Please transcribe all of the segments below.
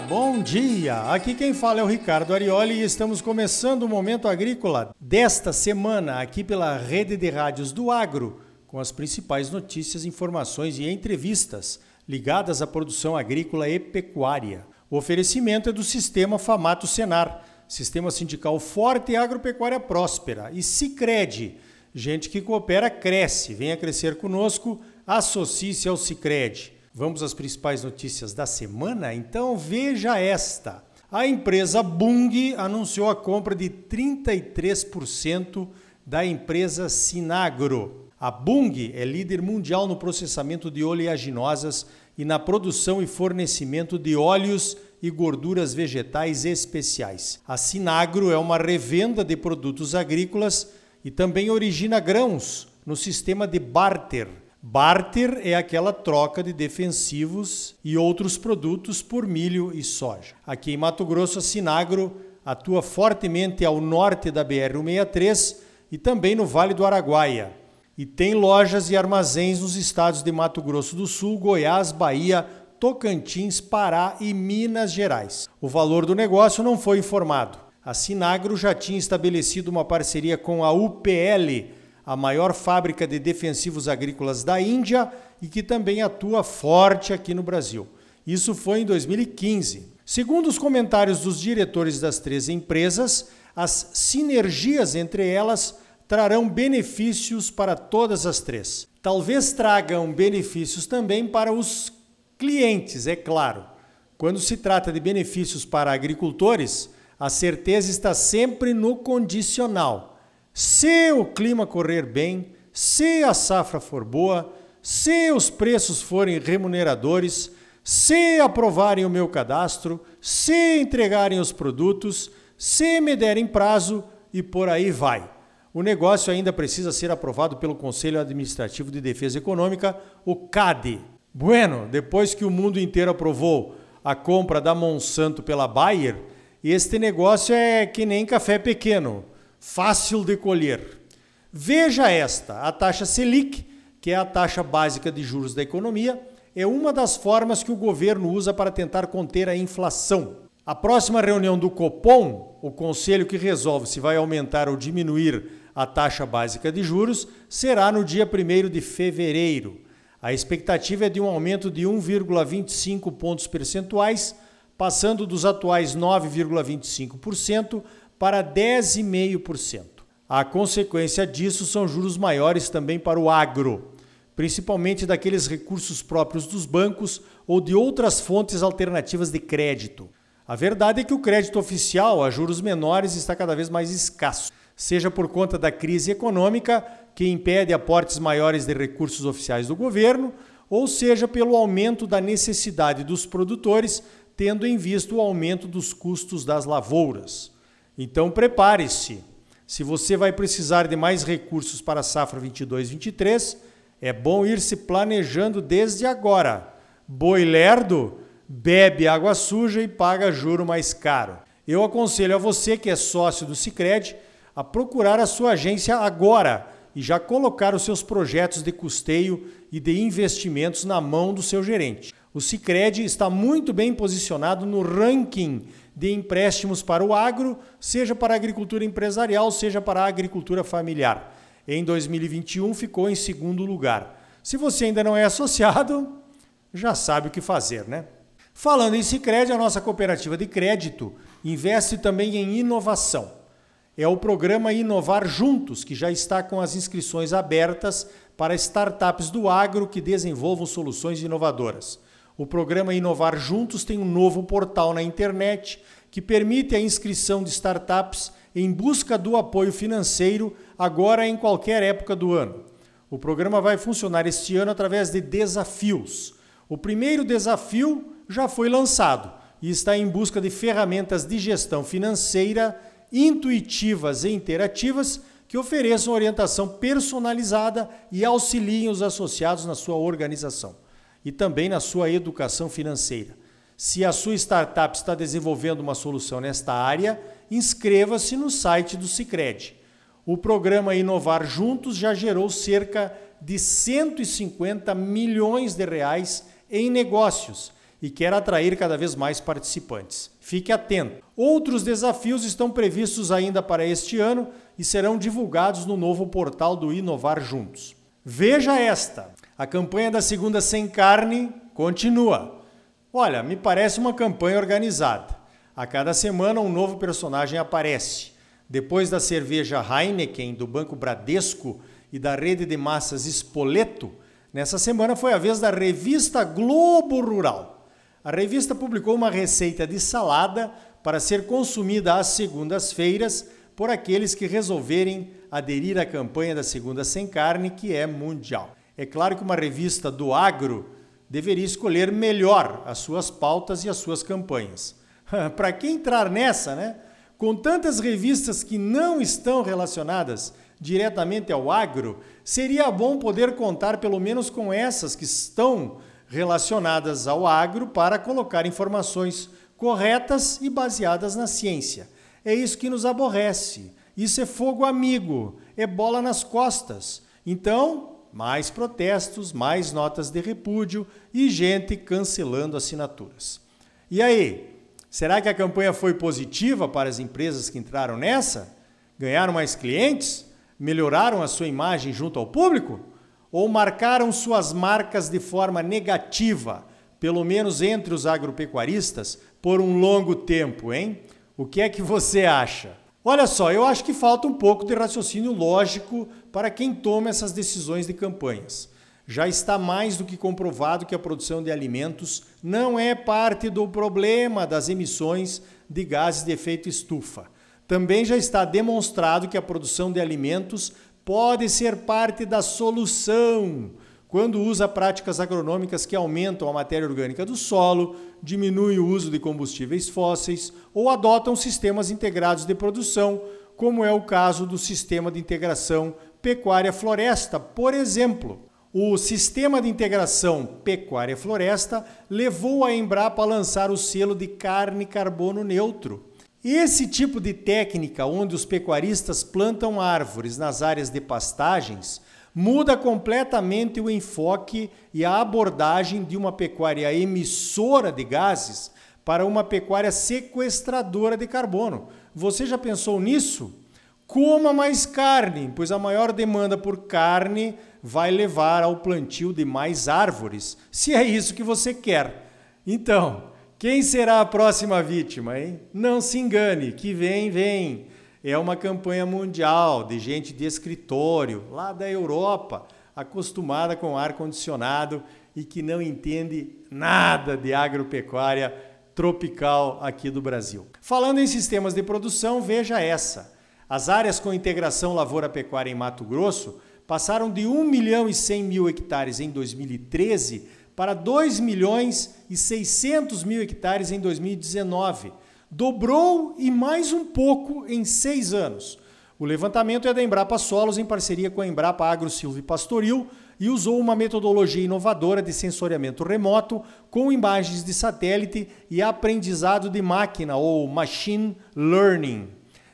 bom dia! Aqui quem fala é o Ricardo Arioli e estamos começando o Momento Agrícola desta semana aqui pela Rede de Rádios do Agro, com as principais notícias, informações e entrevistas ligadas à produção agrícola e pecuária. O oferecimento é do Sistema Famato Senar, Sistema Sindical Forte e Agropecuária Próspera, e Sicredi, gente que coopera cresce. Venha crescer conosco, associe-se ao Sicredi. Vamos às principais notícias da semana? Então veja esta. A empresa Bung anunciou a compra de 33% da empresa Sinagro. A Bung é líder mundial no processamento de oleaginosas e na produção e fornecimento de óleos e gorduras vegetais especiais. A Sinagro é uma revenda de produtos agrícolas e também origina grãos no sistema de barter Barter é aquela troca de defensivos e outros produtos por milho e soja. Aqui em Mato Grosso, a Sinagro atua fortemente ao norte da BR-163 e também no Vale do Araguaia. E tem lojas e armazéns nos estados de Mato Grosso do Sul, Goiás, Bahia, Tocantins, Pará e Minas Gerais. O valor do negócio não foi informado. A Sinagro já tinha estabelecido uma parceria com a UPL, a maior fábrica de defensivos agrícolas da Índia e que também atua forte aqui no Brasil. Isso foi em 2015. Segundo os comentários dos diretores das três empresas, as sinergias entre elas trarão benefícios para todas as três. Talvez tragam benefícios também para os clientes, é claro. Quando se trata de benefícios para agricultores, a certeza está sempre no condicional. Se o clima correr bem, se a safra for boa, se os preços forem remuneradores, se aprovarem o meu cadastro, se entregarem os produtos, se me derem prazo e por aí vai. O negócio ainda precisa ser aprovado pelo Conselho Administrativo de Defesa Econômica, o CAD. Bueno, depois que o mundo inteiro aprovou a compra da Monsanto pela Bayer, este negócio é que nem café pequeno fácil de colher. Veja esta: a taxa Selic, que é a taxa básica de juros da economia, é uma das formas que o governo usa para tentar conter a inflação. A próxima reunião do Copom, o conselho que resolve se vai aumentar ou diminuir a taxa básica de juros, será no dia 1 de fevereiro. A expectativa é de um aumento de 1,25 pontos percentuais, passando dos atuais 9,25% para 10,5%. A consequência disso são juros maiores também para o agro, principalmente daqueles recursos próprios dos bancos ou de outras fontes alternativas de crédito. A verdade é que o crédito oficial a juros menores está cada vez mais escasso, seja por conta da crise econômica, que impede aportes maiores de recursos oficiais do governo, ou seja pelo aumento da necessidade dos produtores, tendo em vista o aumento dos custos das lavouras. Então prepare-se. Se você vai precisar de mais recursos para a safra 22-23, é bom ir se planejando desde agora. Boi lerdo bebe água suja e paga juro mais caro. Eu aconselho a você que é sócio do Sicredi a procurar a sua agência agora e já colocar os seus projetos de custeio e de investimentos na mão do seu gerente. O Sicredi está muito bem posicionado no ranking de empréstimos para o agro, seja para a agricultura empresarial, seja para a agricultura familiar. Em 2021 ficou em segundo lugar. Se você ainda não é associado, já sabe o que fazer, né? Falando em Sicredi, a nossa cooperativa de crédito investe também em inovação. É o programa Inovar Juntos, que já está com as inscrições abertas para startups do agro que desenvolvam soluções inovadoras. O programa Inovar Juntos tem um novo portal na internet que permite a inscrição de startups em busca do apoio financeiro agora em qualquer época do ano. O programa vai funcionar este ano através de desafios. O primeiro desafio já foi lançado e está em busca de ferramentas de gestão financeira intuitivas e interativas que ofereçam orientação personalizada e auxiliem os associados na sua organização e também na sua educação financeira. Se a sua startup está desenvolvendo uma solução nesta área, inscreva-se no site do Sicredi. O programa Inovar Juntos já gerou cerca de 150 milhões de reais em negócios e quer atrair cada vez mais participantes. Fique atento. Outros desafios estão previstos ainda para este ano e serão divulgados no novo portal do Inovar Juntos. Veja esta: a campanha da segunda sem carne continua. Olha, me parece uma campanha organizada. A cada semana um novo personagem aparece. Depois da cerveja Heineken do Banco Bradesco e da rede de massas Spoleto, nessa semana foi a vez da revista Globo Rural. A revista publicou uma receita de salada para ser consumida às segundas-feiras por aqueles que resolverem aderir à campanha da Segunda Sem Carne, que é mundial. É claro que uma revista do agro deveria escolher melhor as suas pautas e as suas campanhas. para quem entrar nessa, né? Com tantas revistas que não estão relacionadas diretamente ao agro, seria bom poder contar pelo menos com essas que estão relacionadas ao agro para colocar informações corretas e baseadas na ciência. É isso que nos aborrece. Isso é fogo amigo, é bola nas costas. Então, mais protestos, mais notas de repúdio e gente cancelando assinaturas. E aí, será que a campanha foi positiva para as empresas que entraram nessa? Ganharam mais clientes? Melhoraram a sua imagem junto ao público? ou marcaram suas marcas de forma negativa, pelo menos entre os agropecuaristas, por um longo tempo, hein? O que é que você acha? Olha só, eu acho que falta um pouco de raciocínio lógico para quem toma essas decisões de campanhas. Já está mais do que comprovado que a produção de alimentos não é parte do problema das emissões de gases de efeito estufa. Também já está demonstrado que a produção de alimentos pode ser parte da solução quando usa práticas agronômicas que aumentam a matéria orgânica do solo, diminuem o uso de combustíveis fósseis ou adotam sistemas integrados de produção, como é o caso do sistema de integração pecuária-floresta, por exemplo. O sistema de integração pecuária-floresta levou a Embrapa a lançar o selo de carne carbono neutro esse tipo de técnica, onde os pecuaristas plantam árvores nas áreas de pastagens, muda completamente o enfoque e a abordagem de uma pecuária emissora de gases para uma pecuária sequestradora de carbono. Você já pensou nisso? Coma mais carne, pois a maior demanda por carne vai levar ao plantio de mais árvores, se é isso que você quer. Então, quem será a próxima vítima, hein? Não se engane, que vem, vem. É uma campanha mundial de gente de escritório, lá da Europa, acostumada com ar condicionado e que não entende nada de agropecuária tropical aqui do Brasil. Falando em sistemas de produção, veja essa. As áreas com integração lavoura-pecuária em Mato Grosso passaram de 1 milhão e 100 mil hectares em 2013 para 2 milhões e 600 mil hectares em 2019. Dobrou e mais um pouco em seis anos. O levantamento é da Embrapa Solos em parceria com a Embrapa Agro Silvio Pastoril e usou uma metodologia inovadora de sensoriamento remoto com imagens de satélite e aprendizado de máquina ou machine learning.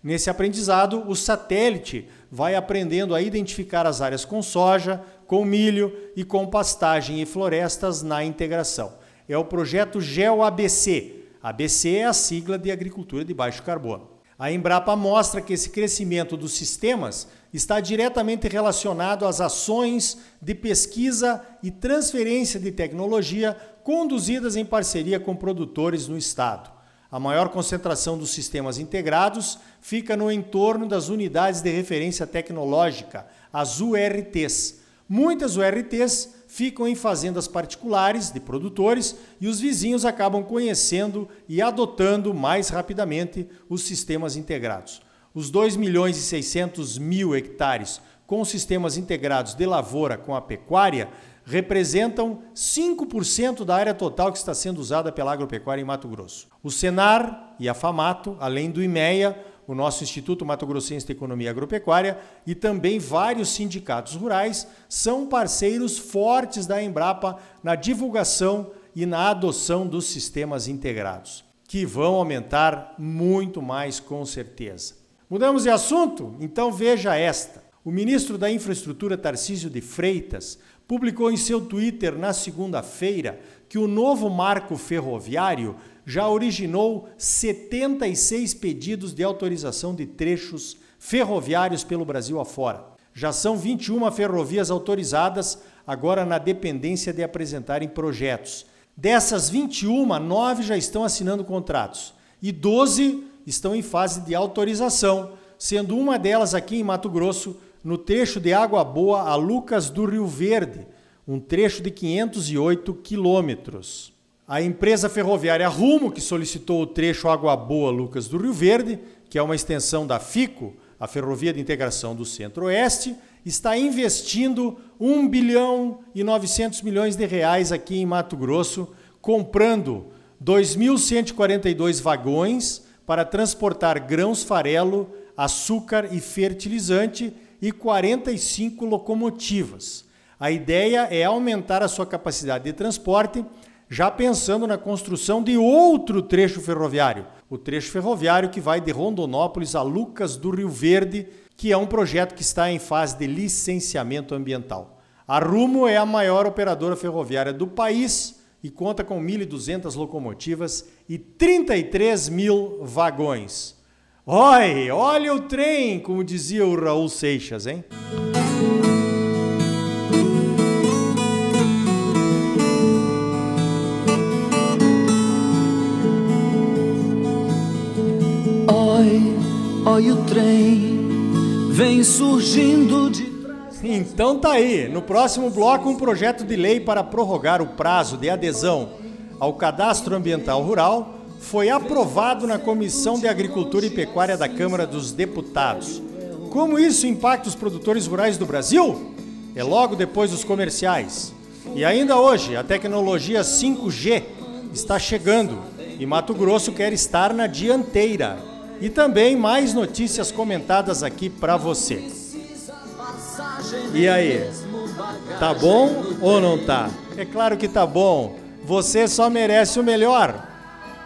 Nesse aprendizado, o satélite vai aprendendo a identificar as áreas com soja, com milho e com pastagem e florestas na integração. É o projeto GeoABC. ABC é a sigla de agricultura de baixo carbono. A Embrapa mostra que esse crescimento dos sistemas está diretamente relacionado às ações de pesquisa e transferência de tecnologia conduzidas em parceria com produtores no estado. A maior concentração dos sistemas integrados fica no entorno das unidades de referência tecnológica, as URTs, Muitas URTs ficam em fazendas particulares de produtores e os vizinhos acabam conhecendo e adotando mais rapidamente os sistemas integrados. Os 2 milhões e 600 mil hectares com sistemas integrados de lavoura com a pecuária representam 5% da área total que está sendo usada pela agropecuária em Mato Grosso. O Senar e a FAMATO, além do IMEA, o nosso Instituto Mato Grossense de Economia Agropecuária e também vários sindicatos rurais são parceiros fortes da Embrapa na divulgação e na adoção dos sistemas integrados, que vão aumentar muito mais com certeza. Mudamos de assunto? Então veja esta. O ministro da Infraestrutura Tarcísio de Freitas publicou em seu Twitter na segunda-feira que o novo marco ferroviário já originou 76 pedidos de autorização de trechos ferroviários pelo Brasil afora. Já são 21 ferrovias autorizadas, agora na dependência de apresentarem projetos. Dessas 21, 9 já estão assinando contratos e 12 estão em fase de autorização, sendo uma delas aqui em Mato Grosso, no trecho de Água Boa a Lucas do Rio Verde, um trecho de 508 quilômetros. A empresa ferroviária Rumo, que solicitou o trecho Água Boa Lucas do Rio Verde, que é uma extensão da FICO, a Ferrovia de Integração do Centro-Oeste, está investindo 1 bilhão e 900 milhões de reais aqui em Mato Grosso, comprando 2.142 vagões para transportar grãos farelo, açúcar e fertilizante e 45 locomotivas. A ideia é aumentar a sua capacidade de transporte, já pensando na construção de outro trecho ferroviário, o trecho ferroviário que vai de Rondonópolis a Lucas do Rio Verde, que é um projeto que está em fase de licenciamento ambiental. A Rumo é a maior operadora ferroviária do país e conta com 1.200 locomotivas e 33 mil vagões. Oi, olha o trem, como dizia o Raul Seixas, hein? Oi o trem vem surgindo de então tá aí, no próximo bloco um projeto de lei para prorrogar o prazo de adesão ao cadastro ambiental rural foi aprovado na Comissão de Agricultura e Pecuária da Câmara dos Deputados. Como isso impacta os produtores rurais do Brasil? É logo depois dos comerciais. E ainda hoje, a tecnologia 5G está chegando e Mato Grosso quer estar na dianteira e também mais notícias comentadas aqui para você. E aí? Tá bom ou não tá? É claro que tá bom. Você só merece o melhor.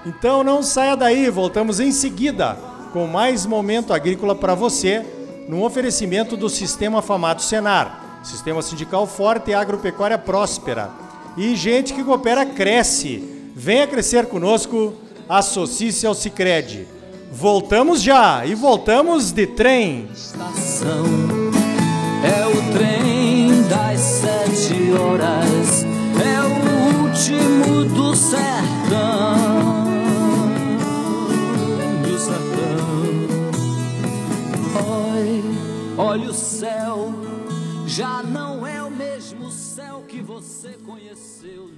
Então não saia daí, voltamos em seguida com mais momento agrícola para você, no oferecimento do Sistema Famato Senar, Sistema Sindical Forte e Agropecuária Próspera. E gente que coopera cresce. Venha crescer conosco, associe-se ao Sicredi. Voltamos já e voltamos de trem. Estação é o trem das sete horas,